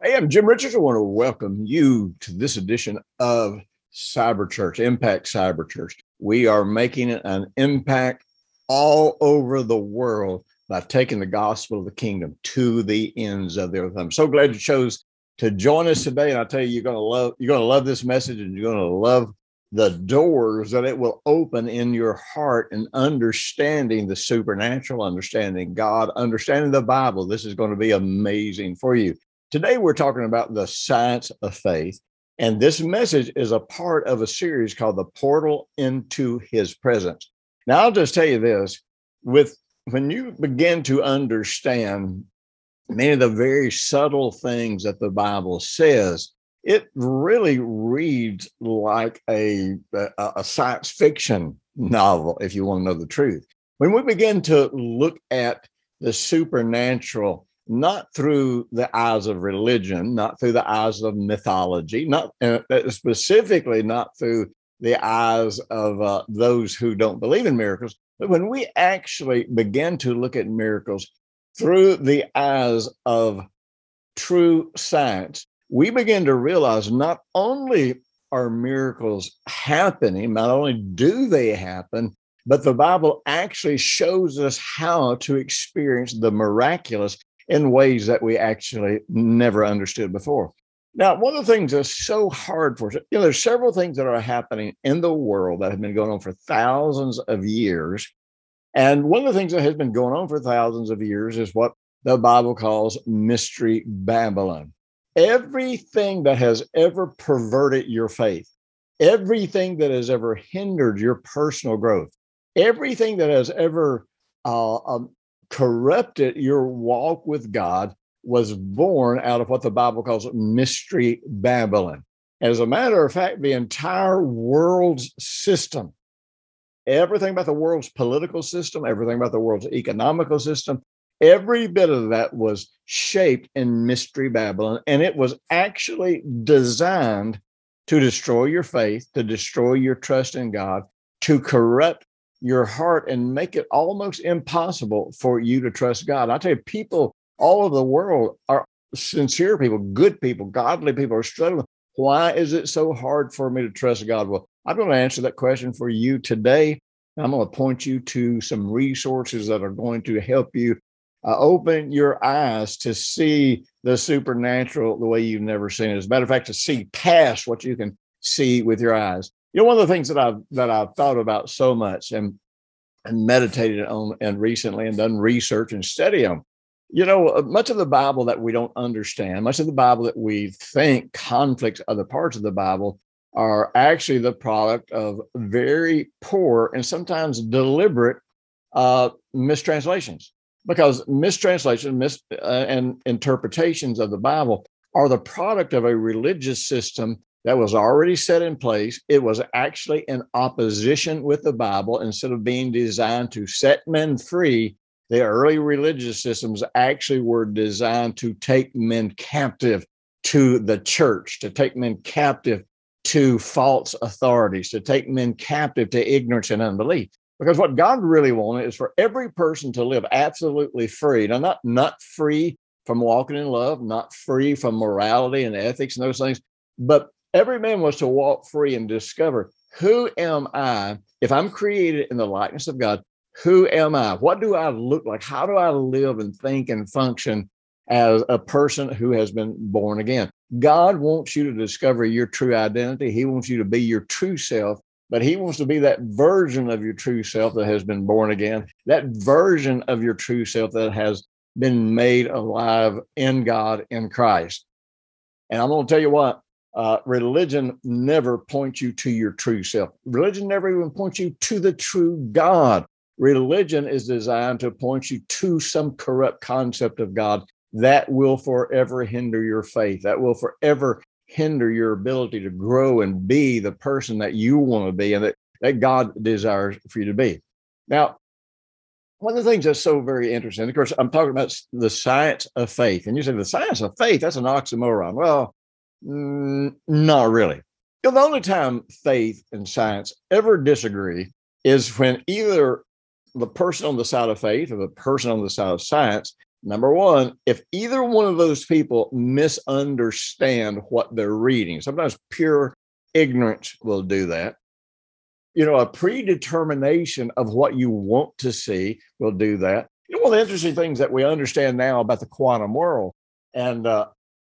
Hey, I'm Jim Richards. I want to welcome you to this edition of Cyber Church, Impact Cyber Church. We are making an impact all over the world by taking the gospel of the kingdom to the ends of the earth. I'm so glad you chose to join us today. And I tell you, you're to love, you're to love this message and you're to love the doors that it will open in your heart and understanding the supernatural, understanding God, understanding the Bible. This is going to be amazing for you. Today, we're talking about the science of faith. And this message is a part of a series called The Portal into His Presence. Now, I'll just tell you this with when you begin to understand many of the very subtle things that the Bible says, it really reads like a, a, a science fiction novel, if you want to know the truth. When we begin to look at the supernatural not through the eyes of religion, not through the eyes of mythology, not uh, specifically not through the eyes of uh, those who don't believe in miracles, but when we actually begin to look at miracles through the eyes of true science, we begin to realize not only are miracles happening, not only do they happen, but the Bible actually shows us how to experience the miraculous in ways that we actually never understood before. Now, one of the things that's so hard for you know, there's several things that are happening in the world that have been going on for thousands of years. And one of the things that has been going on for thousands of years is what the Bible calls Mystery Babylon. Everything that has ever perverted your faith, everything that has ever hindered your personal growth, everything that has ever uh, um, corrupted your walk with God was born out of what the Bible calls mystery Babylon. As a matter of fact, the entire world's system, everything about the world's political system, everything about the world's economical system, every bit of that was shaped in mystery Babylon. And it was actually designed to destroy your faith, to destroy your trust in God, to corrupt your heart and make it almost impossible for you to trust God. I tell you, people all over the world are sincere people, good people, godly people are struggling. Why is it so hard for me to trust God? Well, I'm going to answer that question for you today. I'm going to point you to some resources that are going to help you uh, open your eyes to see the supernatural the way you've never seen it. As a matter of fact, to see past what you can see with your eyes. You know, one of the things that I've that I've thought about so much and and meditated on and recently and done research and study on. You know, uh, much of the Bible that we don't understand, much of the Bible that we think conflicts other parts of the Bible are actually the product of very poor and sometimes deliberate uh, mistranslations. Because mistranslations mis- uh, and interpretations of the Bible are the product of a religious system that was already set in place. It was actually in opposition with the Bible instead of being designed to set men free. The early religious systems actually were designed to take men captive to the church, to take men captive to false authorities, to take men captive to ignorance and unbelief. Because what God really wanted is for every person to live absolutely free. Now, not, not free from walking in love, not free from morality and ethics and those things, but every man was to walk free and discover who am I if I'm created in the likeness of God? Who am I? What do I look like? How do I live and think and function as a person who has been born again? God wants you to discover your true identity. He wants you to be your true self, but He wants to be that version of your true self that has been born again, that version of your true self that has been made alive in God in Christ. And I'm going to tell you what, uh, religion never points you to your true self. Religion never even points you to the true God. Religion is designed to point you to some corrupt concept of God that will forever hinder your faith, that will forever hinder your ability to grow and be the person that you want to be and that, that God desires for you to be. Now, one of the things that's so very interesting, of course, I'm talking about the science of faith. And you say the science of faith, that's an oxymoron. Well, mm, not really. You know, the only time faith and science ever disagree is when either the person on the side of faith or the person on the side of science, number one, if either one of those people misunderstand what they're reading, sometimes pure ignorance will do that you know, a predetermination of what you want to see will do that. You know, one of the interesting things that we understand now about the quantum world and uh,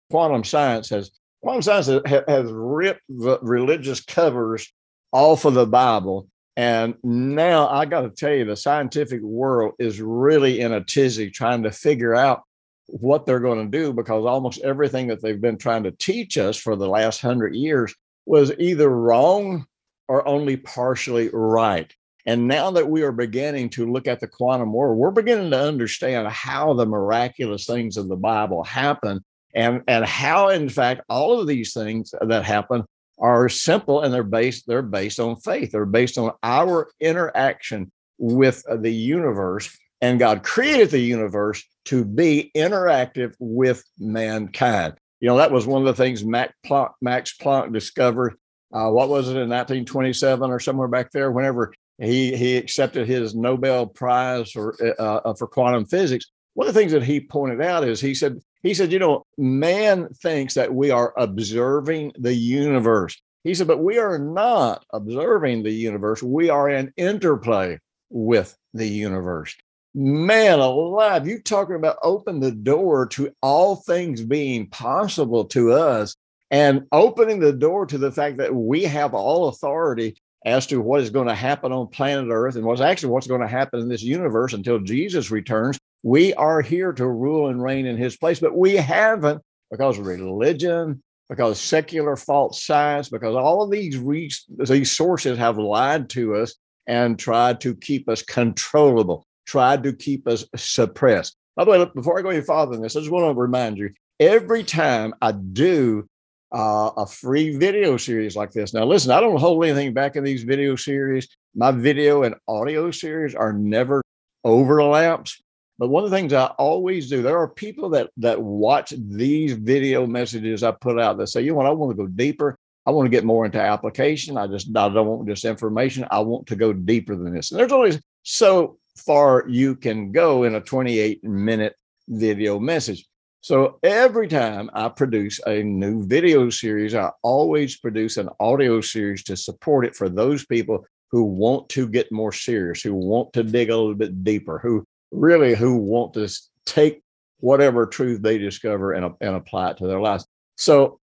quantum science has quantum science has, has ripped the religious covers off of the Bible. And now I got to tell you, the scientific world is really in a tizzy trying to figure out what they're going to do because almost everything that they've been trying to teach us for the last hundred years was either wrong or only partially right. And now that we are beginning to look at the quantum world, we're beginning to understand how the miraculous things of the Bible happen and, and how, in fact, all of these things that happen are simple and they're based, they're based on faith. They're based on our interaction with the universe. And God created the universe to be interactive with mankind. You know, that was one of the things Max Planck, Max Planck discovered uh, what was it in 1927 or somewhere back there? Whenever he he accepted his Nobel Prize for uh, uh, for quantum physics, one of the things that he pointed out is he said he said you know man thinks that we are observing the universe. He said, but we are not observing the universe. We are in interplay with the universe. Man alive, you talking about open the door to all things being possible to us and opening the door to the fact that we have all authority as to what is going to happen on planet Earth and what's actually what's going to happen in this universe until Jesus returns. We are here to rule and reign in his place, but we haven't because of religion, because secular false science, because all of these re- these sources have lied to us and tried to keep us controllable, tried to keep us suppressed. By the way, before I go any farther than this, I just want to remind you every time I do uh, a free video series like this. Now, listen, I don't hold anything back in these video series. My video and audio series are never overlaps. But one of the things I always do, there are people that that watch these video messages I put out that say, you know what, I want to go deeper. I want to get more into application. I just I don't want just information. I want to go deeper than this. And there's always so far you can go in a 28 minute video message. So every time I produce a new video series, I always produce an audio series to support it for those people who want to get more serious, who want to dig a little bit deeper, who really who want to take whatever truth they discover and, and apply it to their lives. So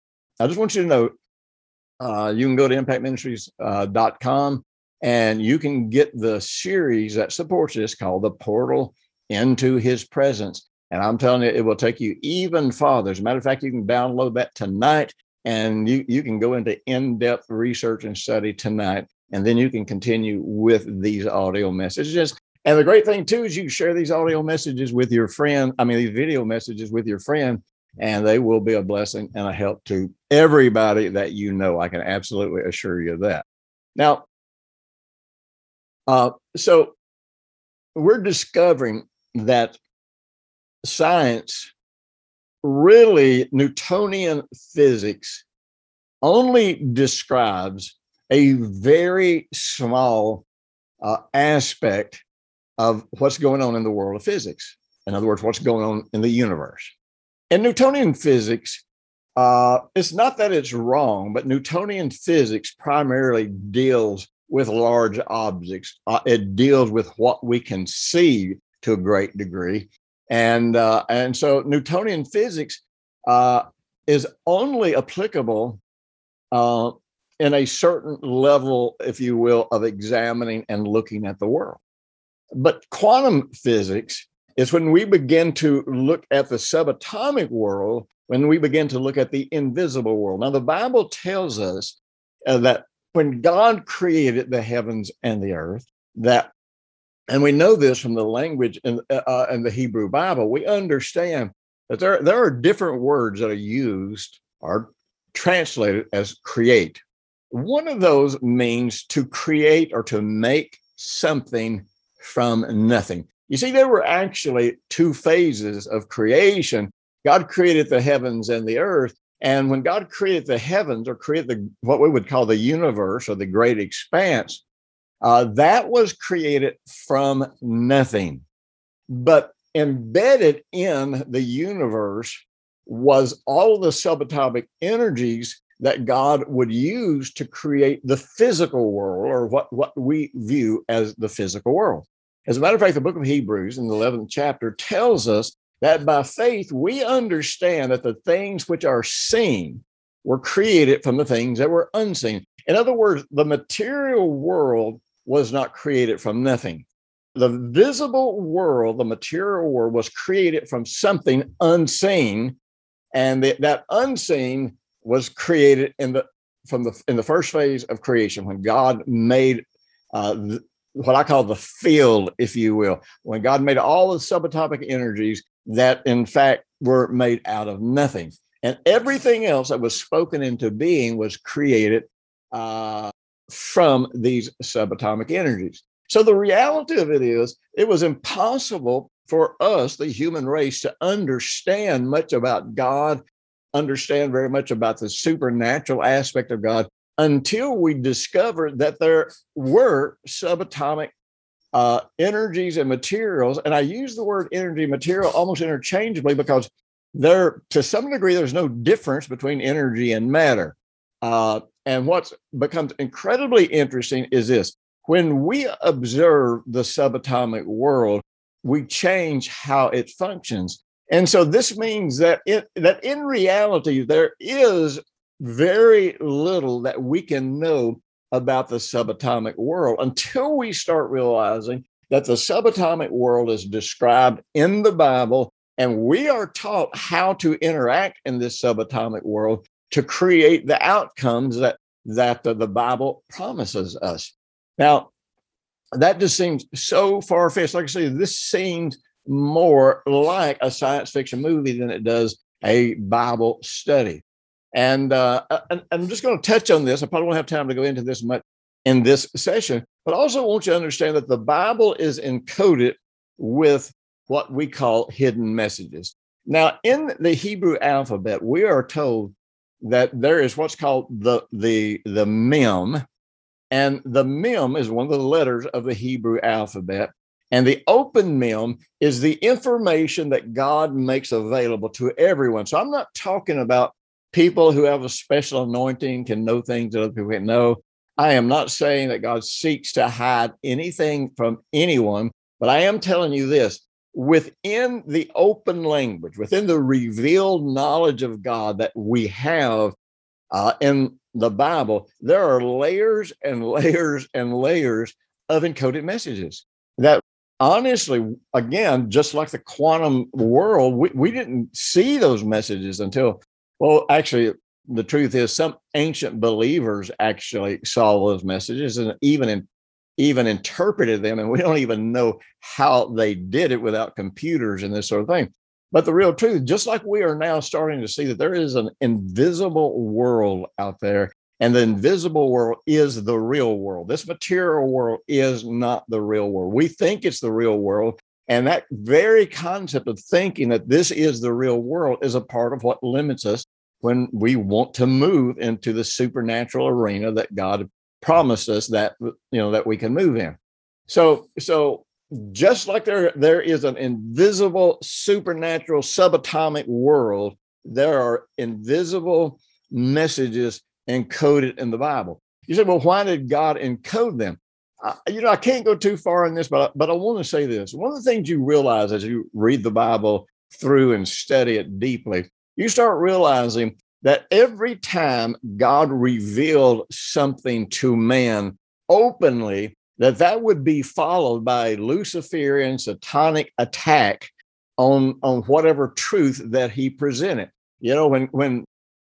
I just want you to know uh, you can go to impactministries.com uh, and you can get the series that supports this called The Portal into His Presence. And I'm telling you, it will take you even farther. As a matter of fact, you can download that tonight and you, you can go into in depth research and study tonight. And then you can continue with these audio messages. And the great thing, too, is you share these audio messages with your friend. I mean, these video messages with your friend, and they will be a blessing and a help to everybody that you know. I can absolutely assure you of that. Now, uh, so we're discovering that science, really, Newtonian physics only describes a very small uh, aspect of what's going on in the world of physics. In other words, what's going on in the universe. And Newtonian physics, uh, it's not that it's wrong, but Newtonian physics primarily deals with large objects. Uh, it deals with what we can see to a great degree. And uh, and so Newtonian physics uh, is only applicable uh, in a certain level, if you will, of examining and looking at the world. But quantum physics is when we begin to look at the subatomic world, when we begin to look at the invisible world. Now, the Bible tells us uh, that when God created the heavens and the earth, that and we know this from the language in, uh, uh, in the Hebrew Bible. We understand that there, there are different words that are used, or translated as create. One of those means to create or to make something from nothing. You see, there were actually two phases of creation. God created the heavens and the earth. And when God created the heavens or created the, what we would call the universe or the great expanse, uh, that was created from nothing. But embedded in the universe was all the subatomic energies that God would use to create the physical world or what, what we view as the physical world. As a matter of fact, the book of Hebrews in the 11th chapter tells us that by faith we understand that the things which are seen were created from the things that were unseen. In other words, the material world was not created from nothing. The visible world, the material world, was created from something unseen, and that unseen was created in the from the in the first phase of creation when God made uh, what I call the field, if you will, when God made all the subatomic energies that, in fact, were made out of nothing, and everything else that was spoken into being was created uh, from these subatomic energies. So the reality of it is, it was impossible for us, the human race, to understand much about God, understand very much about the supernatural aspect of God until we discovered that there were subatomic uh, energies and materials. And I use the word energy material almost interchangeably because there, to some degree, there's no difference between energy and matter. Uh, and what becomes incredibly interesting is this when we observe the subatomic world, we change how it functions. And so this means that it, that in reality, there is very little that we can know about the subatomic world until we start realizing that the subatomic world is described in the Bible, and we are taught how to interact in this subatomic world to create the outcomes that that the, the Bible promises us. Now, that just seems so far fetched. Like I say, this seems more like a science fiction movie than it does a Bible study. And, uh, and I'm just going to touch on this. I probably won't have time to go into this much in this session, but also want you to understand that the Bible is encoded with what we call hidden messages. Now, in the Hebrew alphabet, we are told that there is what's called the the the mem, and the mem is one of the letters of the Hebrew alphabet. And the open mem is the information that God makes available to everyone. So I'm not talking about people who have a special anointing can know things that other people can't know. I am not saying that God seeks to hide anything from anyone, but I am telling you this within the open language, within the revealed knowledge of God that we have uh, in the Bible, there are layers and layers and layers of encoded messages that honestly, again, just like the quantum world, we, we didn't see those messages until, well, actually, the truth is some ancient believers actually saw those messages and even in even interpreted them, and we don't even know how they did it without computers and this sort of thing. But the real truth, just like we are now starting to see that there is an invisible world out there, and the invisible world is the real world. This material world is not the real world. We think it's the real world. And that very concept of thinking that this is the real world is a part of what limits us when we want to move into the supernatural arena that God promised us that you know that we can move in. So so just like there there is an invisible supernatural subatomic world, there are invisible messages encoded in the Bible. You say, well, why did God encode them? Uh, you know, I can't go too far in this, but but I want to say this. One of the things you realize as you read the Bible through and study it deeply, you start realizing that every time God revealed something to man openly, that that would be followed by a Luciferian satanic attack on, on whatever truth that he presented. You know, when when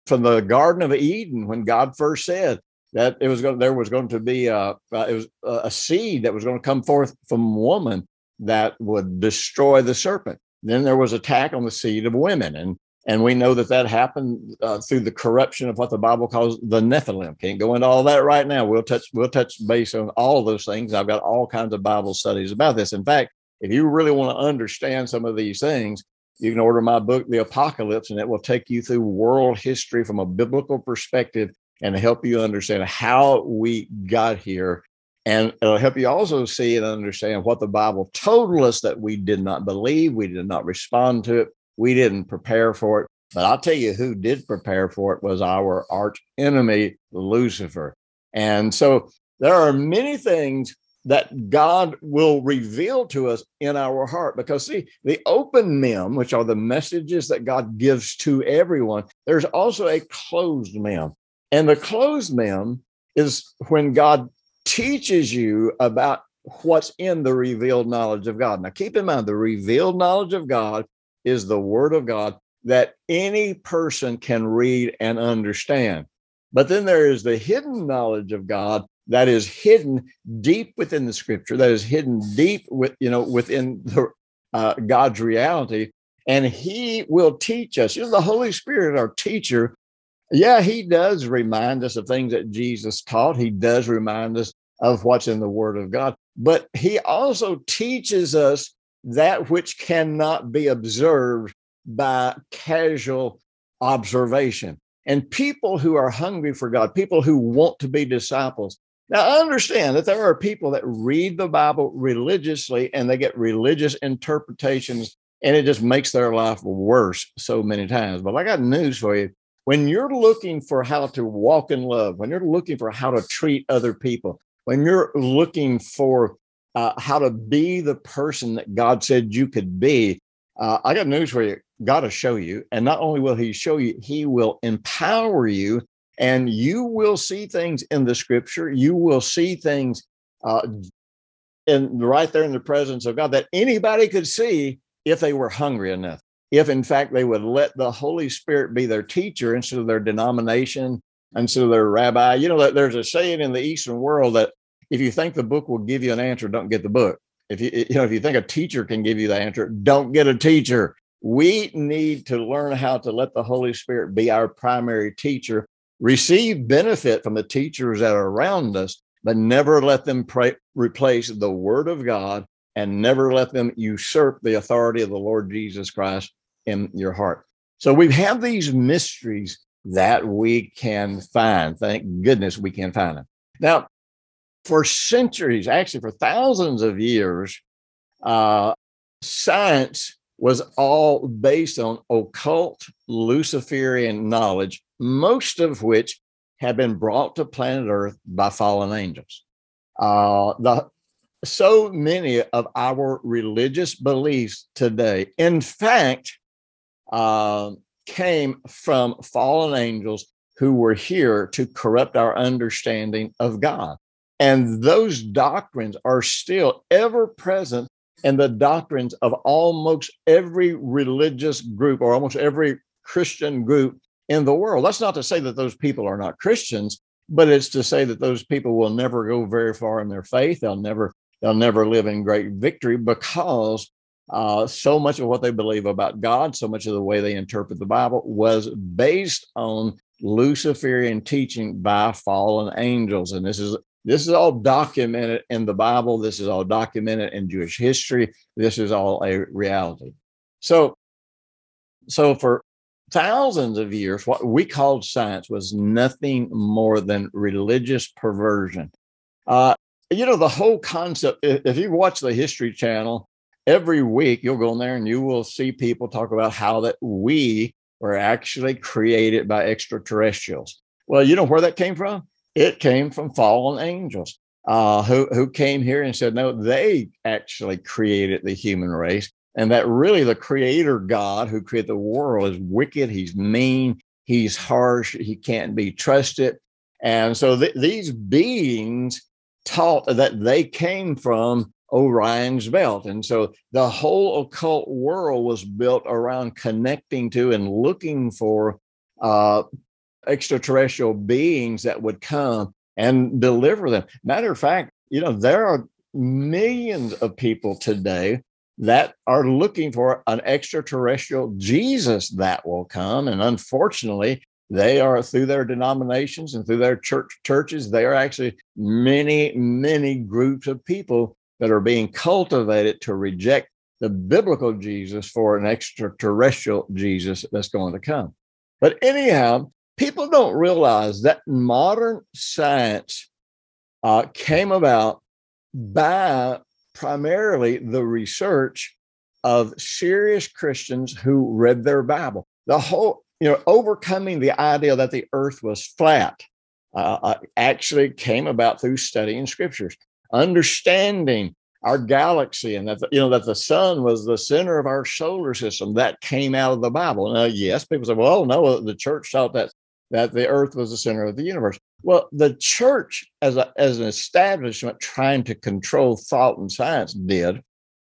from the Garden of Eden, when God first said that it was going, there was going to be a, it was a seed that was going to come forth from woman that would destroy the serpent. Then there was attack on the seed of women, and And we know that that happened uh, through the corruption of what the Bible calls the Nephilim. Can't go into all that right now. We'll touch we'll touch base on all those things. I've got all kinds of Bible studies about this. In fact, if you really want to understand some of these things, you can order my book, The Apocalypse, and it will take you through world history from a biblical perspective and help you understand how we got here. And it'll help you also see and understand what the Bible told us that we did not believe, we did not respond to it, we didn't prepare for it. But I'll tell you who did prepare for it was our arch enemy, Lucifer. And so there are many things that God will reveal to us in our heart. Because, see, the open mem, which are the messages that God gives to everyone, there's also a closed mem. And the closed mem is when God teaches you about what's in the revealed knowledge of God. Now, keep in mind, the revealed knowledge of God is the word of God that any person can read and understand. But then there is the hidden knowledge of God that is hidden deep within the scripture, that is hidden deep with, you know, within the, uh, God's reality. And he will teach us. You know, the Holy Spirit, our teacher, yeah, he does remind us of things that Jesus taught. He does remind us of what's in the Word of God, but he also teaches us that which cannot be observed by casual observation. And people who are hungry for God, people who want to be disciples, now, I understand that there are people that read the Bible religiously and they get religious interpretations, and it just makes their life worse so many times. But I got news for you. When you're looking for how to walk in love, when you're looking for how to treat other people, when you're looking for uh, how to be the person that God said you could be, uh, I got news for you. God will show you. And not only will He show you, He will empower you and you will see things in the scripture. You will see things uh, in right there in the presence of God that anybody could see if they were hungry enough. If in fact they would let the Holy Spirit be their teacher instead of their denomination, instead of their rabbi. You know there's a saying in the Eastern world that if you think the book will give you an answer, don't get the book. If you you know if you think a teacher can give you the answer, don't get a teacher. We need to learn how to let the Holy Spirit be our primary teacher receive benefit from the teachers that are around us, but never let them pray, replace the word of God and never let them usurp the authority of the Lord Jesus Christ in your heart. So we have these mysteries that we can find. Thank goodness we can find them. Now, for centuries, actually for thousands of years, uh, science was all based on occult Luciferian knowledge most of which had been brought to planet Earth by fallen angels. Uh, the so many of our religious beliefs today, in fact, uh, came from fallen angels who were here to corrupt our understanding of God. And those doctrines are still ever present in the doctrines of almost every religious group or almost every Christian group in the world. That's not to say that those people are not Christians, but it's to say that those people will never go very far in their faith. They'll never they'll never live in great victory because uh, so much of what they believe about God, so much of the way they interpret the Bible was based on Luciferian teaching by fallen angels, and this is this is all documented in the Bible. This is all documented in Jewish history. This is all a reality. So, so for thousands of years, what we called science was nothing more than religious perversion. Uh, you know, the whole concept, if you watch the History Channel, every week you'll go in there and you will see people talk about how that we were actually created by extraterrestrials. Well, you know where that came from? It came from fallen angels uh, who, who came here and said, no, they actually created the human race and that really the creator God who created the world is wicked, he's mean, he's harsh, he can't be trusted. And so th- these beings taught that they came from Orion's belt. And so the whole occult world was built around connecting to and looking for uh, extraterrestrial beings that would come and deliver them. Matter of fact, you know, there are millions of people today that are looking for an extraterrestrial Jesus that will come. And unfortunately, they are through their denominations and through their church churches, they are actually many, many groups of people that are being cultivated to reject the biblical Jesus for an extraterrestrial Jesus that's going to come. But anyhow, people don't realize that modern science uh, came about by primarily the research of serious Christians who read their Bible. The whole, you know, overcoming the idea that the earth was flat uh, uh actually came about through studying scriptures, understanding our galaxy and that the, you know that the sun was the center of our solar system that came out of the bible now yes people say well no the church thought that that the earth was the center of the universe. Well the church as, a, as an establishment trying to control thought and science did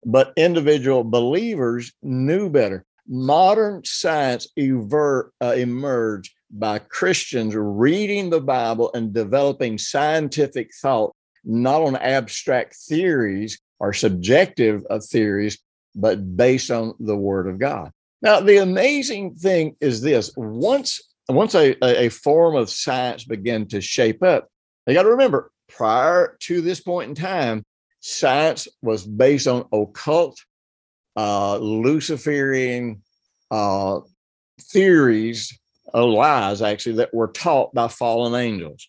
but individual believers knew better. Modern science ever, uh, emerged by christians reading the bible and developing scientific thought not on abstract theories or subjective uh, theories, but based on the Word of God. Now, the amazing thing is this. Once, once a, a form of science began to shape up, you got to remember, prior to this point in time, science was based on occult, uh, Luciferian uh, theories, uh, lies actually, that were taught by fallen angels.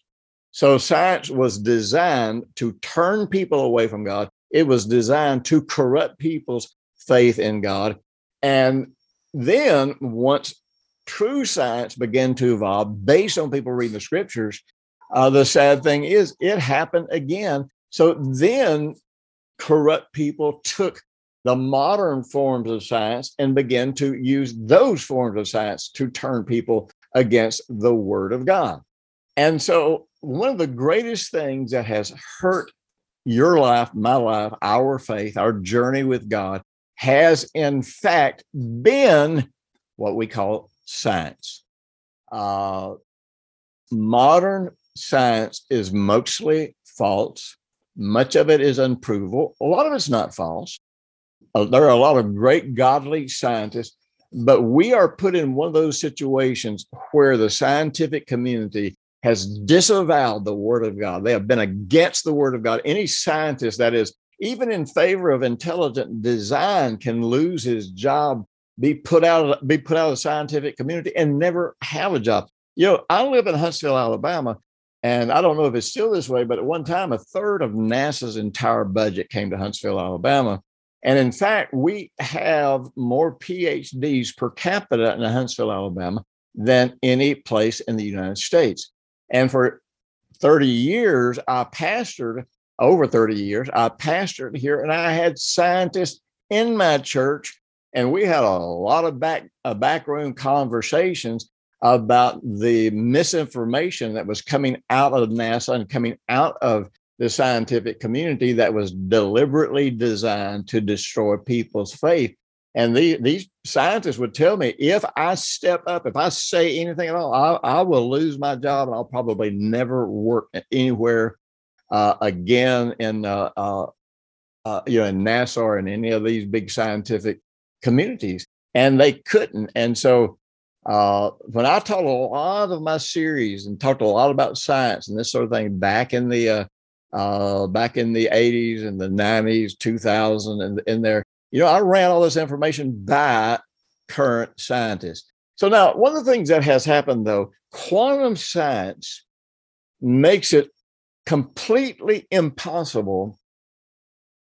So science was designed to turn people away from God. It was designed to corrupt people's faith in God. And then once true science began to evolve based on people reading the scriptures, uh, the sad thing is it happened again. So then corrupt people took the modern forms of science and began to use those forms of science to turn people against the word of God. And so one of the greatest things that has hurt your life, my life, our faith, our journey with God has in fact been what we call science. Uh, modern science is mostly false. Much of it is unprovable. A lot of it's not false. Uh, there are a lot of great godly scientists, but we are put in one of those situations where the scientific community has disavowed the word of God. They have been against the word of God. Any scientist that is even in favor of intelligent design can lose his job, be put out, be put out of the scientific community and never have a job. You know, I live in Huntsville, Alabama, and I don't know if it's still this way, but at one time, a third of NASA's entire budget came to Huntsville, Alabama. And in fact, we have more PhDs per capita in Huntsville, Alabama than any place in the United States. And for 30 years, I pastored over 30 years. I pastored here and I had scientists in my church. And we had a lot of back uh, backroom conversations about the misinformation that was coming out of NASA and coming out of the scientific community that was deliberately designed to destroy people's faith. And the, these scientists would tell me if I step up, if I say anything at all, I, I will lose my job and I'll probably never work anywhere uh, again in uh, uh, uh, you know in NASA or in any of these big scientific communities. And they couldn't. And so uh, when I taught a lot of my series and talked a lot about science and this sort of thing back in the uh, uh, back in the 80s and the 90s, 2000, and in there, you know, I ran all this information by current scientists. So now, one of the things that has happened though, quantum science makes it completely impossible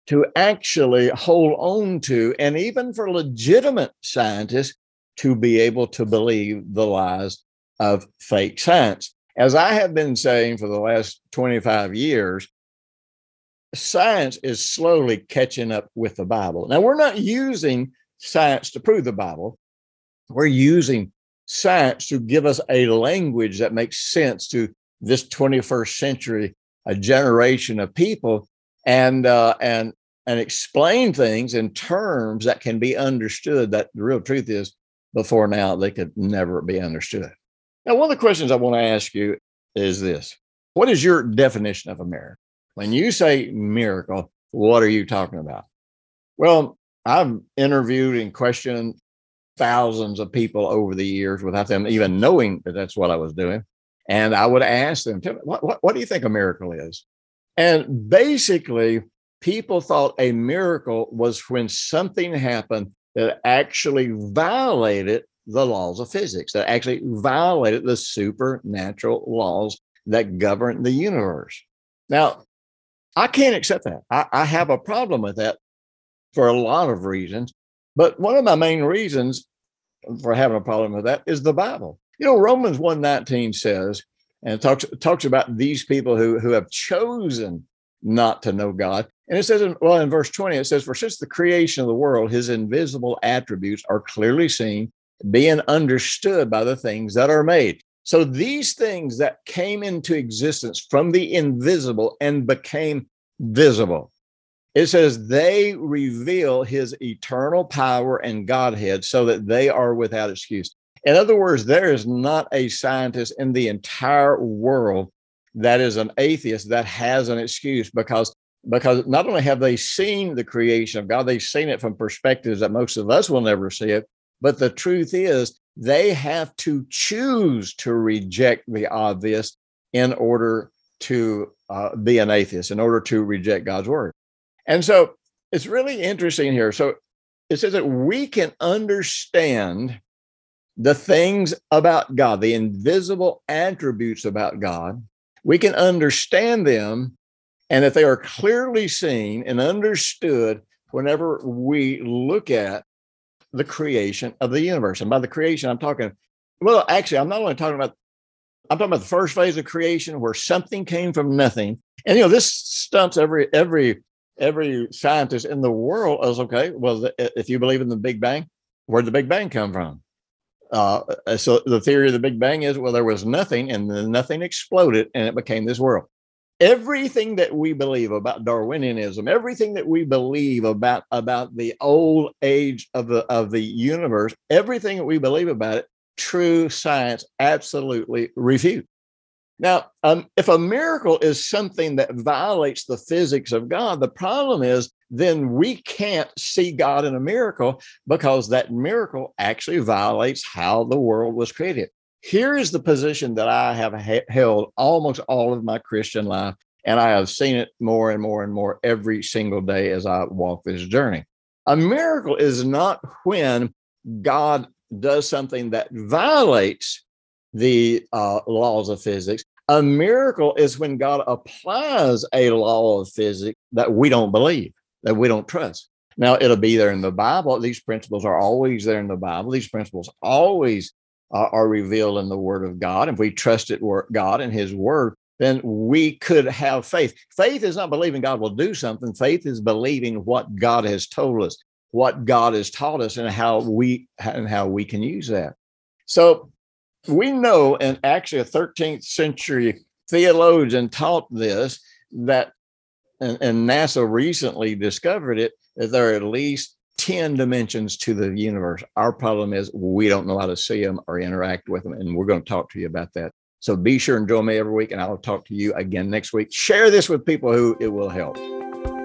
to actually hold on to, and even for legitimate scientists to be able to believe the lies of fake science. As I have been saying for the last 25 years, science is slowly catching up with the Bible. Now, we're not using science to prove the Bible, we're using science to give us a language that makes sense to this 21st century a generation of people and uh, and and explain things in terms that can be understood that the real truth is before now they could never be understood now one of the questions i want to ask you is this what is your definition of a miracle when you say miracle, what are you talking about? Well, I've interviewed and questioned thousands of people over the years without them even knowing that that's what I was doing. And I would ask them, Tell me, what, what, what do you think a miracle is? And basically, people thought a miracle was when something happened that actually violated the laws of physics, that actually violated the supernatural laws that govern the universe. Now, I can't accept that. I, I have a problem with that for a lot of reasons. But one of my main reasons for having a problem with that is the Bible. You know, Romans 119 says, and it talks, talks about these people who, who have chosen not to know God. And it says, in, well, in verse 20, it says, For since the creation of the world, his invisible attributes are clearly seen, being understood by the things that are made. So these things that came into existence from the invisible and became visible. It says they reveal his eternal power and Godhead so that they are without excuse. In other words, there is not a scientist in the entire world that is an atheist that has an excuse because because not only have they seen the creation of God, they've seen it from perspectives that most of us will never see it, but the truth is they have to choose to reject the obvious in order to uh, be an atheist, in order to reject God's word. And so it's really interesting here. So it says that we can understand the things about God, the invisible attributes about God. We can understand them, and that they are clearly seen and understood whenever we look at the creation of the universe. And by the creation, I'm talking, well, actually, I'm not only talking about, I'm talking about the first phase of creation where something came from nothing. And you know, this stumps every every every scientist in the world is okay. Well, if you believe in the Big Bang, where'd the Big Bang come from? Uh, so the theory of the Big Bang is well, there was nothing, and then nothing exploded, and it became this world. Everything that we believe about Darwinianism, everything that we believe about about the old age of the of the universe, everything that we believe about it, true science absolutely refutes. Now, um, if a miracle is something that violates the physics of God, the problem is then we can't see God in a miracle because that miracle actually violates how the world was created. Here is the position that I have ha- held almost all of my Christian life, and I have seen it more and more and more every single day as I walk this journey. A miracle is not when God does something that violates the uh, laws of physics. A miracle is when God applies a law of physics that we don't believe, that we don't trust. Now, it'll be there in the Bible. These principles are always there in the Bible. These principles always uh, are revealed in the Word of God. If we trusted God and His Word, then we could have faith. Faith is not believing God will do something. Faith is believing what God has told us, what God has taught us, and how we and how we can use that. So we know, and actually a 13th century theologian taught this, that, and, and NASA recently discovered it, that there are at least 10 dimensions to the universe. Our problem is we don't know how to see them or interact with them. And we're going to talk to you about that. So be sure and join me every week, and I'll talk to you again next week. Share this with people who it will help.